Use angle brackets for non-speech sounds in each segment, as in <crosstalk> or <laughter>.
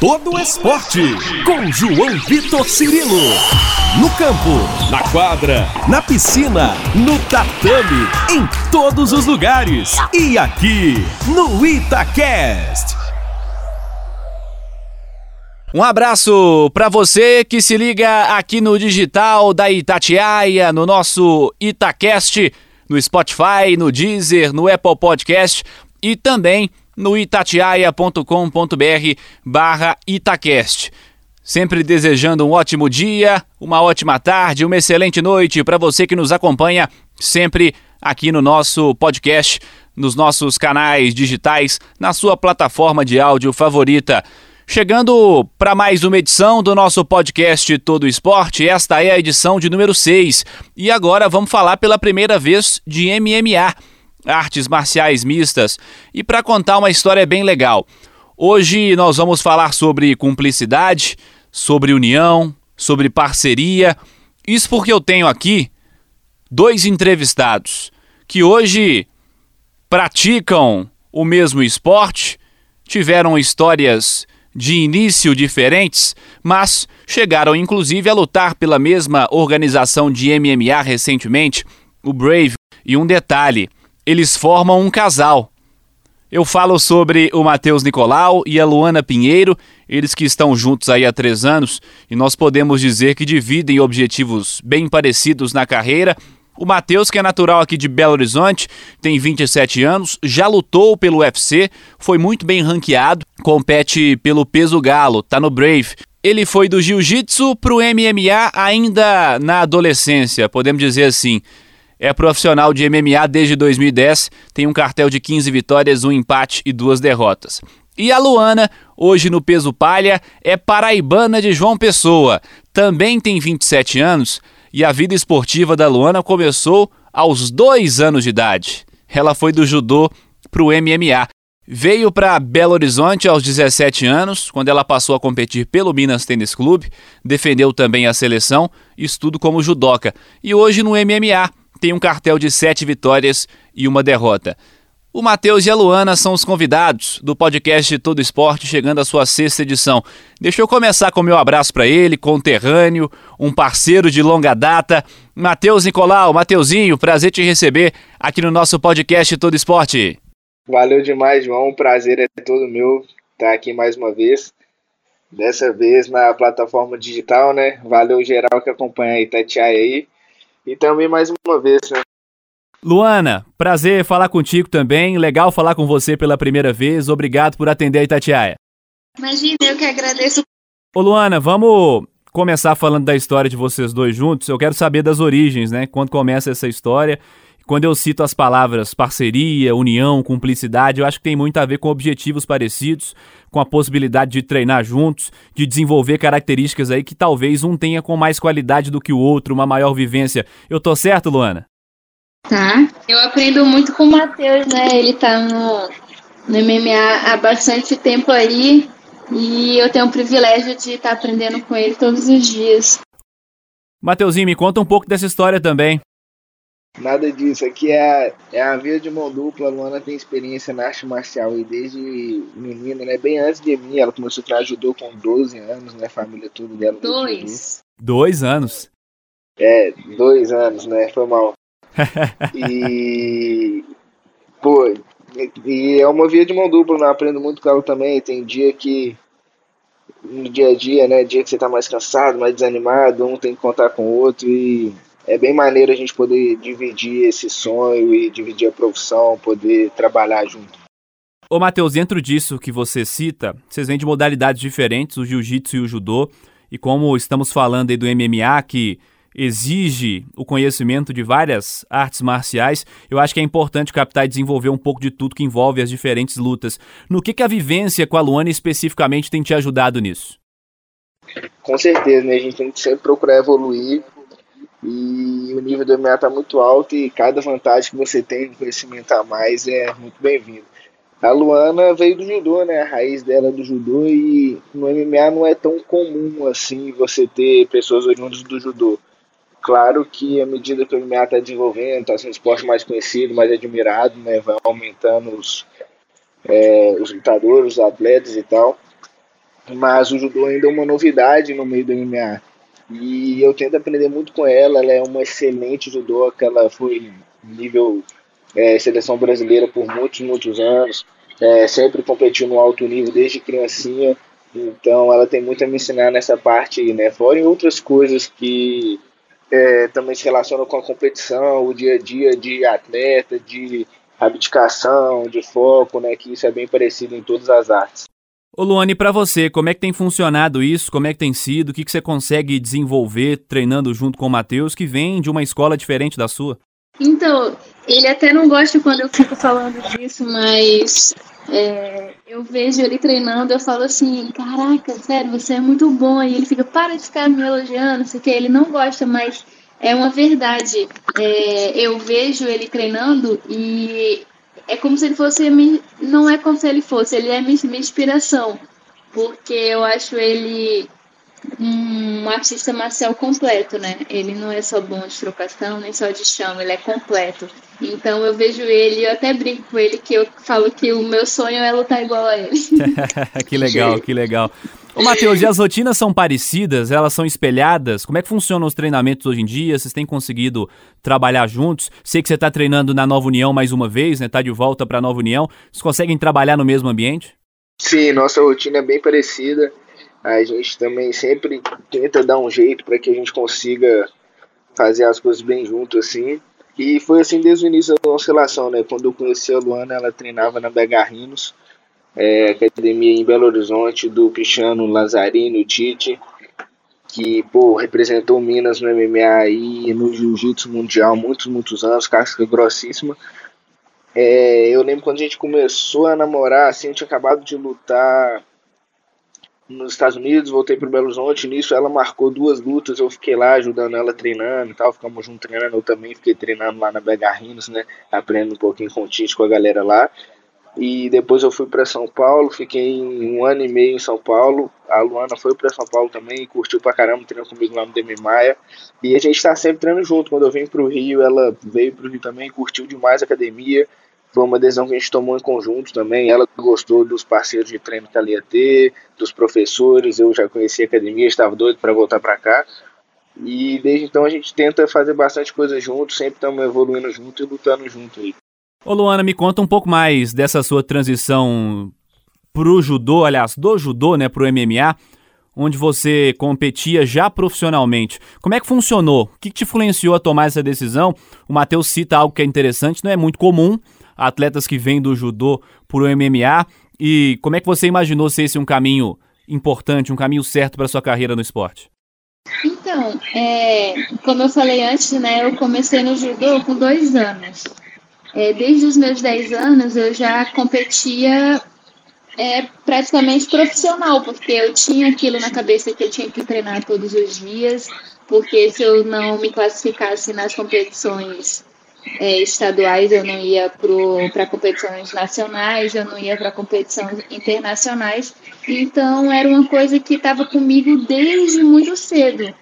todo o esporte com João Vitor Cirilo. No campo, na quadra, na piscina, no tatame, em todos os lugares. E aqui no Itacast. Um abraço para você que se liga aqui no digital da Itatiaia, no nosso Itacast, no Spotify, no Deezer, no Apple Podcast e também no itatiaia.com.br barra Itacast. Sempre desejando um ótimo dia, uma ótima tarde, uma excelente noite para você que nos acompanha sempre aqui no nosso podcast, nos nossos canais digitais, na sua plataforma de áudio favorita. Chegando para mais uma edição do nosso podcast Todo Esporte, esta é a edição de número 6. E agora vamos falar pela primeira vez de MMA artes marciais mistas, e para contar uma história bem legal. Hoje nós vamos falar sobre cumplicidade, sobre união, sobre parceria. Isso porque eu tenho aqui dois entrevistados que hoje praticam o mesmo esporte, tiveram histórias de início diferentes, mas chegaram inclusive a lutar pela mesma organização de MMA recentemente, o Brave. E um detalhe: eles formam um casal. Eu falo sobre o Matheus Nicolau e a Luana Pinheiro, eles que estão juntos aí há três anos, e nós podemos dizer que dividem objetivos bem parecidos na carreira. O Matheus, que é natural aqui de Belo Horizonte, tem 27 anos, já lutou pelo UFC, foi muito bem ranqueado, compete pelo peso galo, tá no Brave. Ele foi do jiu-jitsu pro MMA ainda na adolescência, podemos dizer assim é profissional de MMA desde 2010, tem um cartel de 15 vitórias, um empate e duas derrotas. E a Luana, hoje no peso palha, é paraibana de João Pessoa, também tem 27 anos e a vida esportiva da Luana começou aos dois anos de idade. Ela foi do judô para o MMA. Veio para Belo Horizonte aos 17 anos, quando ela passou a competir pelo Minas Tênis Clube, defendeu também a seleção, estudo como judoca. E hoje no MMA, tem um cartel de sete vitórias e uma derrota. O Matheus e a Luana são os convidados do podcast Todo Esporte, chegando à sua sexta edição. Deixa eu começar com meu abraço para ele, conterrâneo, um parceiro de longa data. Matheus Nicolau, Mateuzinho, prazer te receber aqui no nosso podcast Todo Esporte. Valeu demais, João. O prazer é todo meu estar aqui mais uma vez. Dessa vez na plataforma digital, né? Valeu geral que acompanha a Itatiaia aí. E também mais uma vez, né? Luana, prazer falar contigo também. Legal falar com você pela primeira vez. Obrigado por atender a Itatiaia. Imagina, eu que agradeço. Ô Luana, vamos começar falando da história de vocês dois juntos. Eu quero saber das origens, né? Quando começa essa história quando eu cito as palavras parceria, união, cumplicidade, eu acho que tem muito a ver com objetivos parecidos, com a possibilidade de treinar juntos, de desenvolver características aí que talvez um tenha com mais qualidade do que o outro, uma maior vivência. Eu tô certo, Luana? Tá. Eu aprendo muito com o Matheus, né? Ele tá no, no MMA há bastante tempo aí e eu tenho o privilégio de estar tá aprendendo com ele todos os dias. Mateuzinho, me conta um pouco dessa história também. Nada disso. Aqui é, é a via de mão dupla. A Luana tem experiência na arte marcial e desde menina, né? Bem antes de mim, ela começou a treinar judô com 12 anos, né? A família toda dela. Dois. Dois anos? É, dois anos, né? Foi mal. <laughs> e. Pô, e é uma via de mão dupla, né? Eu aprendo muito com ela também. Tem dia que. No dia a dia, né? Dia que você tá mais cansado, mais desanimado, um tem que contar com o outro e é bem maneiro a gente poder dividir esse sonho e dividir a profissão, poder trabalhar junto. Ô Matheus, dentro disso que você cita, vocês vêm de modalidades diferentes, o jiu-jitsu e o judô, e como estamos falando aí do MMA, que exige o conhecimento de várias artes marciais, eu acho que é importante captar e desenvolver um pouco de tudo que envolve as diferentes lutas. No que, que a vivência com a Luana especificamente tem te ajudado nisso? Com certeza, né? A gente tem que sempre procurar evoluir e o nível do MMA está muito alto e cada vantagem que você tem de conhecimento a mais é muito bem-vindo. A Luana veio do judô, né? A raiz dela é do judô e no MMA não é tão comum assim você ter pessoas oriundas do judô. Claro que à medida que o MMA está desenvolvendo, está sendo um esporte mais conhecido, mais admirado, né? Vai aumentando os, é, os lutadores, os atletas e tal. mas o judô ainda é uma novidade no meio do MMA. E eu tento aprender muito com ela, ela é uma excelente judô, ela foi nível é, seleção brasileira por muitos, muitos anos, é, sempre competiu no alto nível desde criancinha, então ela tem muito a me ensinar nessa parte, né, fora em outras coisas que é, também se relacionam com a competição, o dia a dia de atleta, de abdicação, de foco, né, que isso é bem parecido em todas as artes. Ô Luane, para você, como é que tem funcionado isso? Como é que tem sido? O que, que você consegue desenvolver treinando junto com o Matheus, que vem de uma escola diferente da sua? Então, ele até não gosta quando eu fico falando disso, mas é, eu vejo ele treinando, eu falo assim, caraca, sério, você é muito bom. E ele fica, para de ficar me elogiando, sei que ele não gosta, mas é uma verdade. É, eu vejo ele treinando e é como se ele fosse. Não é como se ele fosse, ele é minha inspiração. Porque eu acho ele um artista marcial completo, né? Ele não é só bom de trocação, nem só de chão, ele é completo. Então eu vejo ele, eu até brinco com ele que eu falo que o meu sonho é lutar igual a ele. <laughs> que legal, que legal. Ô, Matheus, e as rotinas são parecidas? Elas são espelhadas? Como é que funcionam os treinamentos hoje em dia? Vocês têm conseguido trabalhar juntos? Sei que você está treinando na Nova União mais uma vez, né? Tá de volta para a Nova União. Vocês conseguem trabalhar no mesmo ambiente? Sim, nossa rotina é bem parecida. A gente também sempre tenta dar um jeito para que a gente consiga fazer as coisas bem junto assim. E foi assim desde o início da nossa relação, né? Quando eu conheci a Luana, ela treinava na Begarrinos é, academia em Belo Horizonte do Cristiano Lazarino Tite, que pô, representou Minas no MMA e no Jiu-Jitsu Mundial muitos, muitos anos, casca grossíssima. É, eu lembro quando a gente começou a namorar, assim, eu tinha acabado de lutar nos Estados Unidos, voltei para Belo Horizonte, nisso ela marcou duas lutas, eu fiquei lá ajudando ela treinando e tal, ficamos juntos treinando, eu também fiquei treinando lá na Begarrinos, né, aprendendo um pouquinho com o Tite, com a galera lá. E depois eu fui para São Paulo, fiquei um ano e meio em São Paulo. A Luana foi para São Paulo também, curtiu pra caramba, treinou comigo lá no Demi Maia. E a gente tá sempre treinando junto. Quando eu vim pro Rio, ela veio pro Rio também, curtiu demais a academia. Foi uma decisão que a gente tomou em conjunto também. Ela gostou dos parceiros de treino que ela ia ter, dos professores. Eu já conhecia a academia, estava doido para voltar para cá. E desde então a gente tenta fazer bastante coisa junto, sempre estamos evoluindo junto e lutando junto aí. Ô Luana, me conta um pouco mais dessa sua transição pro judô, aliás, do judô, né, pro MMA, onde você competia já profissionalmente. Como é que funcionou? O que te influenciou a tomar essa decisão? O Matheus cita algo que é interessante, não é muito comum atletas que vêm do judô pro MMA. E como é que você imaginou ser esse um caminho importante, um caminho certo para sua carreira no esporte? Então, é, como eu falei antes, né, eu comecei no judô com dois anos. É, desde os meus 10 anos eu já competia é, praticamente profissional, porque eu tinha aquilo na cabeça que eu tinha que treinar todos os dias, porque se eu não me classificasse nas competições é, estaduais, eu não ia para competições nacionais, eu não ia para competições internacionais. Então, era uma coisa que estava comigo desde muito cedo.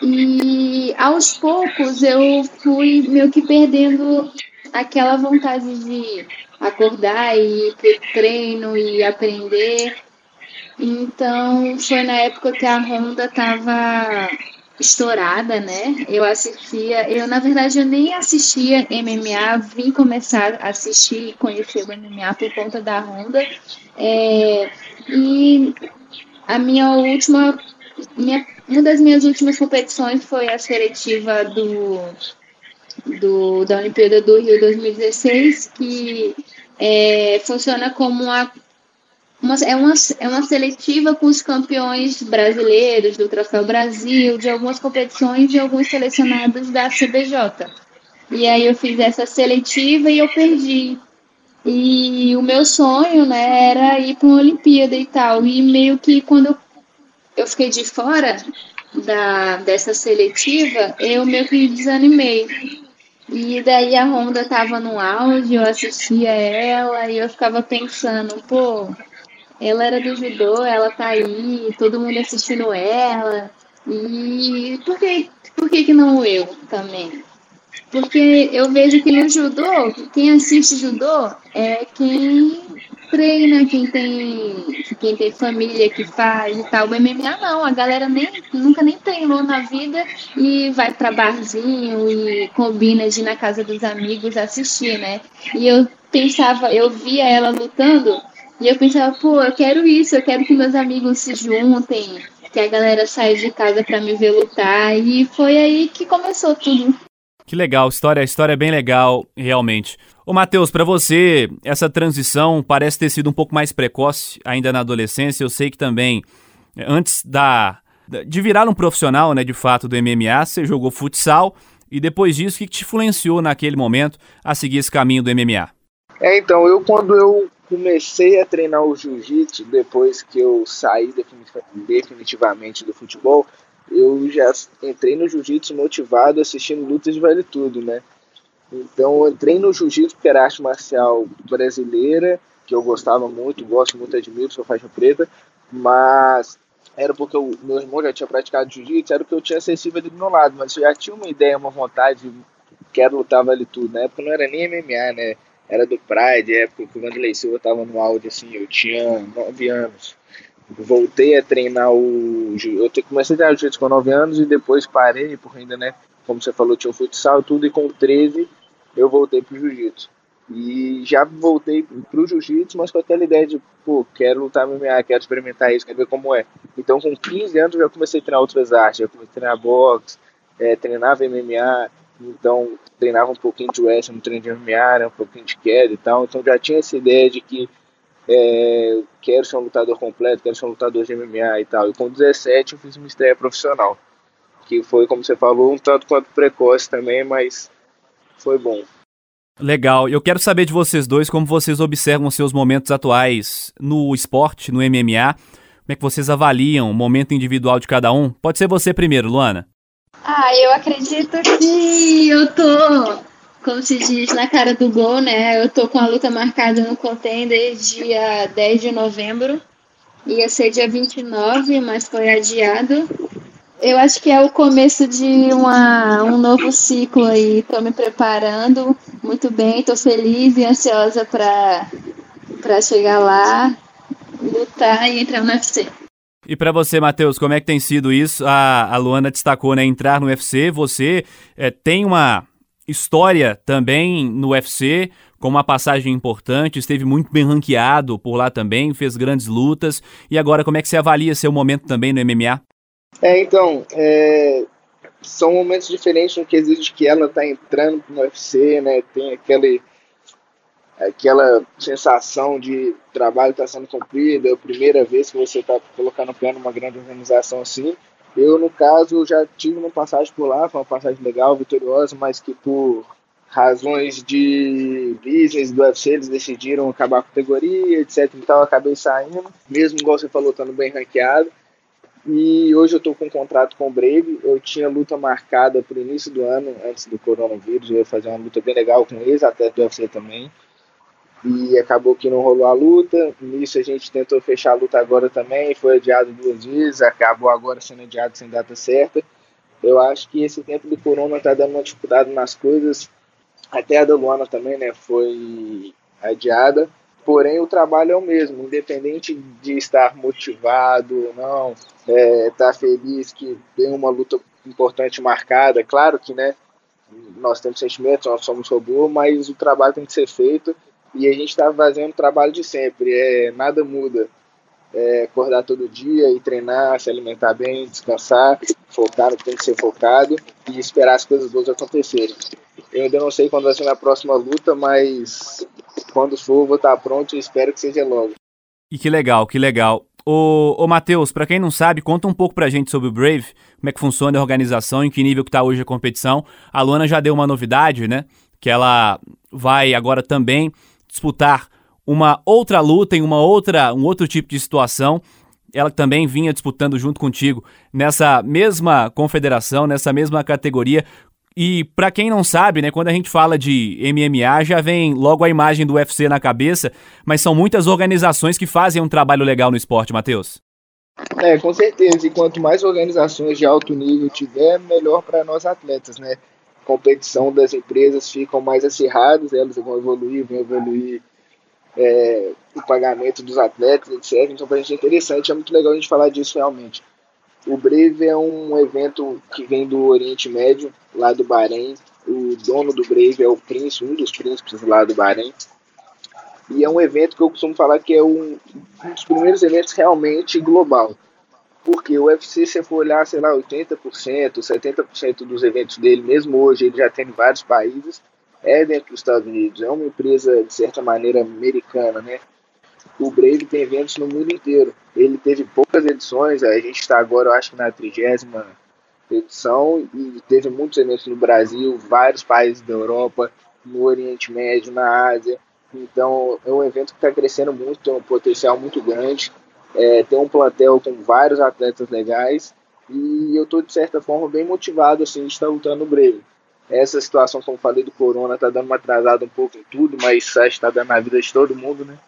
E aos poucos eu fui meio que perdendo aquela vontade de acordar e ir pro treino e aprender. Então, foi na época que a Honda tava estourada, né? Eu assistia, eu na verdade eu nem assistia MMA, vim começar a assistir e conhecer o MMA por conta da Honda. É, e a minha última, minha, uma das minhas últimas competições foi a seletiva do do, da Olimpíada do Rio 2016, que é, funciona como uma, uma, é, uma, é uma seletiva com os campeões brasileiros do Troféu Brasil, de algumas competições e alguns selecionados da CBJ. E aí eu fiz essa seletiva e eu perdi. E o meu sonho, né, era ir para uma Olimpíada e tal. E meio que quando eu, fiquei de fora da, dessa seletiva, eu meio que desanimei. E daí a Honda tava no auge, eu assistia ela e eu ficava pensando, pô, ela era do judô, ela tá aí, todo mundo assistindo ela. E por que, por que, que não eu também? Porque eu vejo que no judô, quem assiste judô é quem treina, quem tem, quem tem família que faz e tal. O MMA não, a galera nem, nunca nem treinou na vida e vai para barzinho e combina de ir na casa dos amigos assistir, né? E eu pensava, eu via ela lutando e eu pensava, pô, eu quero isso, eu quero que meus amigos se juntem, que a galera saia de casa para me ver lutar. E foi aí que começou tudo. Que legal, história, história é bem legal, realmente. Ô Matheus, para você, essa transição parece ter sido um pouco mais precoce ainda na adolescência. Eu sei que também, antes da de virar um profissional, né, de fato, do MMA, você jogou futsal e depois disso, o que te influenciou naquele momento a seguir esse caminho do MMA? É, então, eu quando eu comecei a treinar o jiu-jitsu, depois que eu saí definitivamente do futebol, eu já entrei no jiu-jitsu motivado assistindo lutas de vale tudo, né? Então entrei no jiu-jitsu porque era arte marcial brasileira, que eu gostava muito, gosto muito, admiro, sou faixa preta, mas era porque o meu irmão já tinha praticado jiu-jitsu, era porque eu tinha acessível ali do meu lado, mas eu já tinha uma ideia, uma vontade, quero lutar vale tudo. Na época não era nem MMA, né? Era do Pride, época que o Vanderlei Silva estava no áudio, assim, eu tinha 9 anos voltei a treinar o. Eu comecei a treinar jiu-jitsu com 9 anos e depois parei, porque ainda, né? Como você falou, tinha o futsal tudo, e com 13 eu voltei pro jiu-jitsu. E já voltei pro jiu-jitsu, mas com aquela ideia de, pô, quero lutar MMA, quero experimentar isso, quero ver como é. Então, com 15 anos, eu já comecei a treinar outras artes, já comecei a treinar boxe, é, treinava MMA, então treinava um pouquinho de wrestling no treino de MMA, né, um pouquinho de queda e tal. Então, já tinha essa ideia de que é, quero ser um lutador completo, quero ser um lutador de MMA e tal. E com 17 eu fiz uma estreia profissional, que foi, como você falou, um tanto quanto precoce também, mas foi bom. Legal. Eu quero saber de vocês dois como vocês observam seus momentos atuais no esporte, no MMA. Como é que vocês avaliam o momento individual de cada um? Pode ser você primeiro, Luana. Ah, eu acredito que eu tô como se diz, na cara do gol, né? Eu tô com a luta marcada no Contender dia 10 de novembro. Ia ser dia 29, mas foi adiado. Eu acho que é o começo de uma, um novo ciclo aí. Tô me preparando muito bem, tô feliz e ansiosa para chegar lá, lutar e entrar no UFC. E para você, Matheus, como é que tem sido isso? A, a Luana destacou, né? Entrar no UFC. Você é, tem uma história também no UFC, com uma passagem importante, esteve muito bem ranqueado por lá também, fez grandes lutas. E agora, como é que você avalia seu momento também no MMA? É, então, é, são momentos diferentes no quesito de que ela está entrando no UFC, né? Tem aquele, aquela sensação de trabalho está sendo cumprido, é a primeira vez que você está colocando o pé numa grande organização assim. Eu, no caso, já tive uma passagem por lá, foi uma passagem legal, vitoriosa, mas que por razões de business do UFC, eles decidiram acabar a categoria, etc. Então, acabei saindo, mesmo igual você falou, estando bem ranqueado. E hoje eu estou com um contrato com o Brave. Eu tinha luta marcada para o início do ano, antes do coronavírus. Eu ia fazer uma luta bem legal com eles, até do UFC também e acabou que não rolou a luta. Nisso a gente tentou fechar a luta agora também, foi adiado duas vezes, acabou agora sendo adiado sem data certa. Eu acho que esse tempo do Corona está dando uma dificuldade nas coisas, até a da Luana também, né, foi adiada. Porém, o trabalho é o mesmo, independente de estar motivado ou não, é, tá feliz que tem uma luta importante marcada. Claro que, né, nós temos sentimentos, nós somos robô, mas o trabalho tem que ser feito e a gente está fazendo o trabalho de sempre, é, nada muda. É, acordar todo dia e treinar, se alimentar bem, descansar, focar no que tem que ser focado e esperar as coisas boas acontecerem. Eu ainda não sei quando vai ser a próxima luta, mas quando for, vou estar pronto e espero que seja logo. E que legal, que legal. Ô, ô Matheus, para quem não sabe, conta um pouco pra gente sobre o Brave, como é que funciona a organização, em que nível que tá hoje a competição. A Luana já deu uma novidade, né? Que ela vai agora também disputar uma outra luta em uma outra, um outro tipo de situação. Ela também vinha disputando junto contigo nessa mesma confederação, nessa mesma categoria. E para quem não sabe, né, quando a gente fala de MMA, já vem logo a imagem do UFC na cabeça, mas são muitas organizações que fazem um trabalho legal no esporte, Matheus. É, com certeza. E quanto mais organizações de alto nível tiver, melhor para nós atletas, né? Competição das empresas ficam mais acirradas, elas vão evoluir, vão evoluir é, o pagamento dos atletas, etc. Então, para a gente é interessante, é muito legal a gente falar disso realmente. O Brave é um evento que vem do Oriente Médio, lá do Bahrein. O dono do Brave é o príncipe, um dos príncipes lá do Bahrein. E é um evento que eu costumo falar que é um, um dos primeiros eventos realmente global. Porque o UFC, se for olhar, sei lá, 80%, 70% dos eventos dele, mesmo hoje, ele já tem em vários países, é dentro dos Estados Unidos. É uma empresa, de certa maneira, americana, né? O Brave tem eventos no mundo inteiro. Ele teve poucas edições, a gente está agora, eu acho na trigésima edição, e teve muitos eventos no Brasil, vários países da Europa, no Oriente Médio, na Ásia. Então, é um evento que está crescendo muito, tem um potencial muito grande. É, tem um plantel com vários atletas legais e eu estou, de certa forma, bem motivado assim, de estar lutando no Breve. Essa situação, como falei, do Corona está dando uma atrasada um pouco em tudo, mas está dando na vida de todo mundo, né?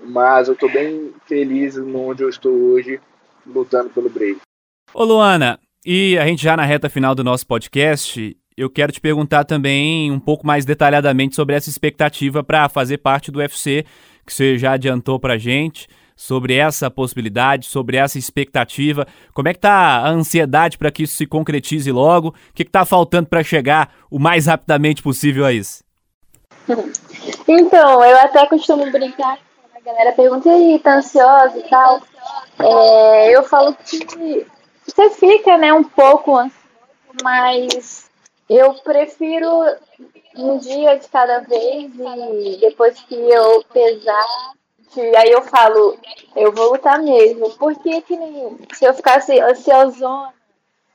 Mas eu estou bem feliz onde eu estou hoje, lutando pelo Brave. Ô Luana, e a gente já na reta final do nosso podcast, eu quero te perguntar também um pouco mais detalhadamente sobre essa expectativa para fazer parte do UFC, que você já adiantou para gente, sobre essa possibilidade, sobre essa expectativa. Como é que tá a ansiedade para que isso se concretize logo? O que está faltando para chegar o mais rapidamente possível a isso? Então, eu até costumo brincar, a galera pergunta aí, tá ansiosa e tal. É, eu falo que você fica, né, um pouco ansioso, mas eu prefiro um dia de cada vez e depois que eu pesar, aí eu falo, eu vou lutar mesmo. Porque que nem se eu ficasse ansiosona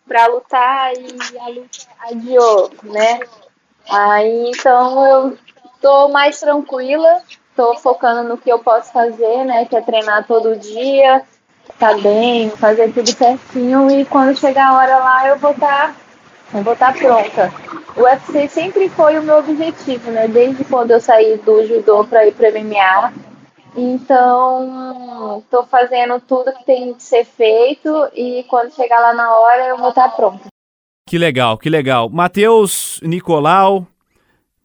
pra lutar e a luta adiou, né? Aí então eu tô mais tranquila, tô focando no que eu posso fazer, né? Que é treinar todo dia, tá bem, fazer tudo certinho e quando chegar a hora lá eu vou estar tá eu vou estar pronta. O UFC sempre foi o meu objetivo, né? Desde quando eu saí do judô para ir para MMA. Então, estou fazendo tudo que tem que ser feito e quando chegar lá na hora eu vou estar pronta. Que legal, que legal. Matheus Nicolau,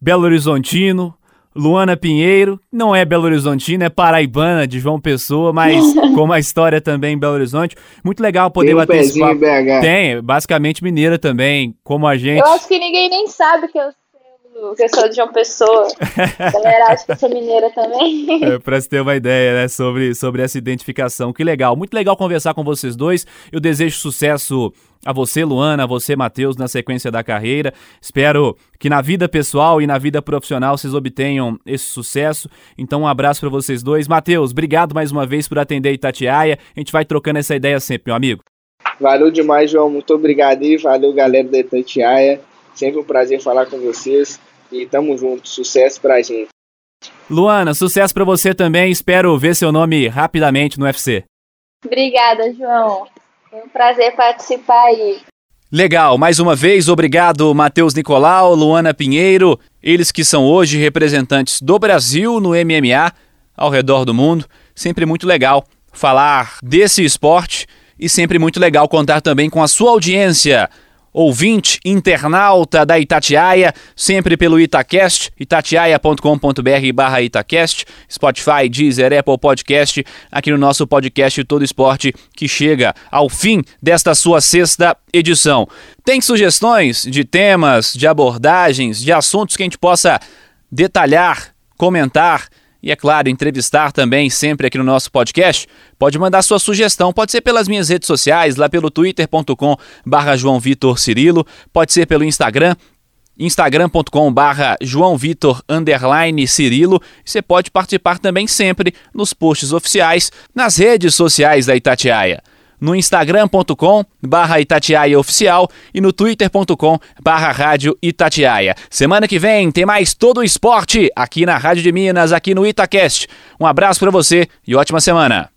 Belo Horizontino, Luana Pinheiro, não é Belo Horizontino, é paraibana de João Pessoa, mas <laughs> com uma história também em Belo Horizonte. Muito legal poder Tem um bater esse papo. BH. Tem, basicamente mineira também, como a gente. Eu acho que ninguém nem sabe que eu sou, que eu sou de João Pessoa. A galera acha que eu sou mineira também. <laughs> É, pra se ter uma ideia, né, sobre, sobre essa identificação. Que legal, muito legal conversar com vocês dois. Eu desejo sucesso a você, Luana, a você, Matheus, na sequência da carreira. Espero que na vida pessoal e na vida profissional vocês obtenham esse sucesso. Então, um abraço para vocês dois. Matheus, obrigado mais uma vez por atender Itatiaia. A gente vai trocando essa ideia sempre, meu amigo. Valeu demais, João. Muito obrigado e valeu, galera da Itatiaia. Sempre um prazer falar com vocês e tamo junto. Sucesso pra gente. Luana, sucesso para você também. Espero ver seu nome rapidamente no UFC. Obrigada, João. Foi um prazer participar aí. Legal, mais uma vez, obrigado Matheus Nicolau, Luana Pinheiro, eles que são hoje representantes do Brasil no MMA ao redor do mundo. Sempre muito legal falar desse esporte e sempre muito legal contar também com a sua audiência ouvinte, internauta da Itatiaia, sempre pelo Itacast, itatiaia.com.br barra Itacast, Spotify, Deezer, Apple Podcast, aqui no nosso podcast Todo Esporte, que chega ao fim desta sua sexta edição. Tem sugestões de temas, de abordagens, de assuntos que a gente possa detalhar, comentar, e, é claro, entrevistar também sempre aqui no nosso podcast, pode mandar sua sugestão. Pode ser pelas minhas redes sociais, lá pelo twitter.com barra João Vitor Cirilo, pode ser pelo Instagram, instagram.com barra João Vitor underline Cirilo. Você pode participar também sempre nos posts oficiais nas redes sociais da Itatiaia no instagram.com barra Itatiaia Oficial e no twitter.com barra Rádio Itatiaia. Semana que vem tem mais todo o esporte aqui na Rádio de Minas, aqui no Itacast. Um abraço para você e ótima semana.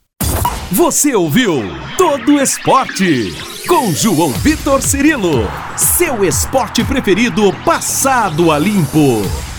Você ouviu Todo Esporte com João Vitor Cirilo, seu esporte preferido passado a limpo.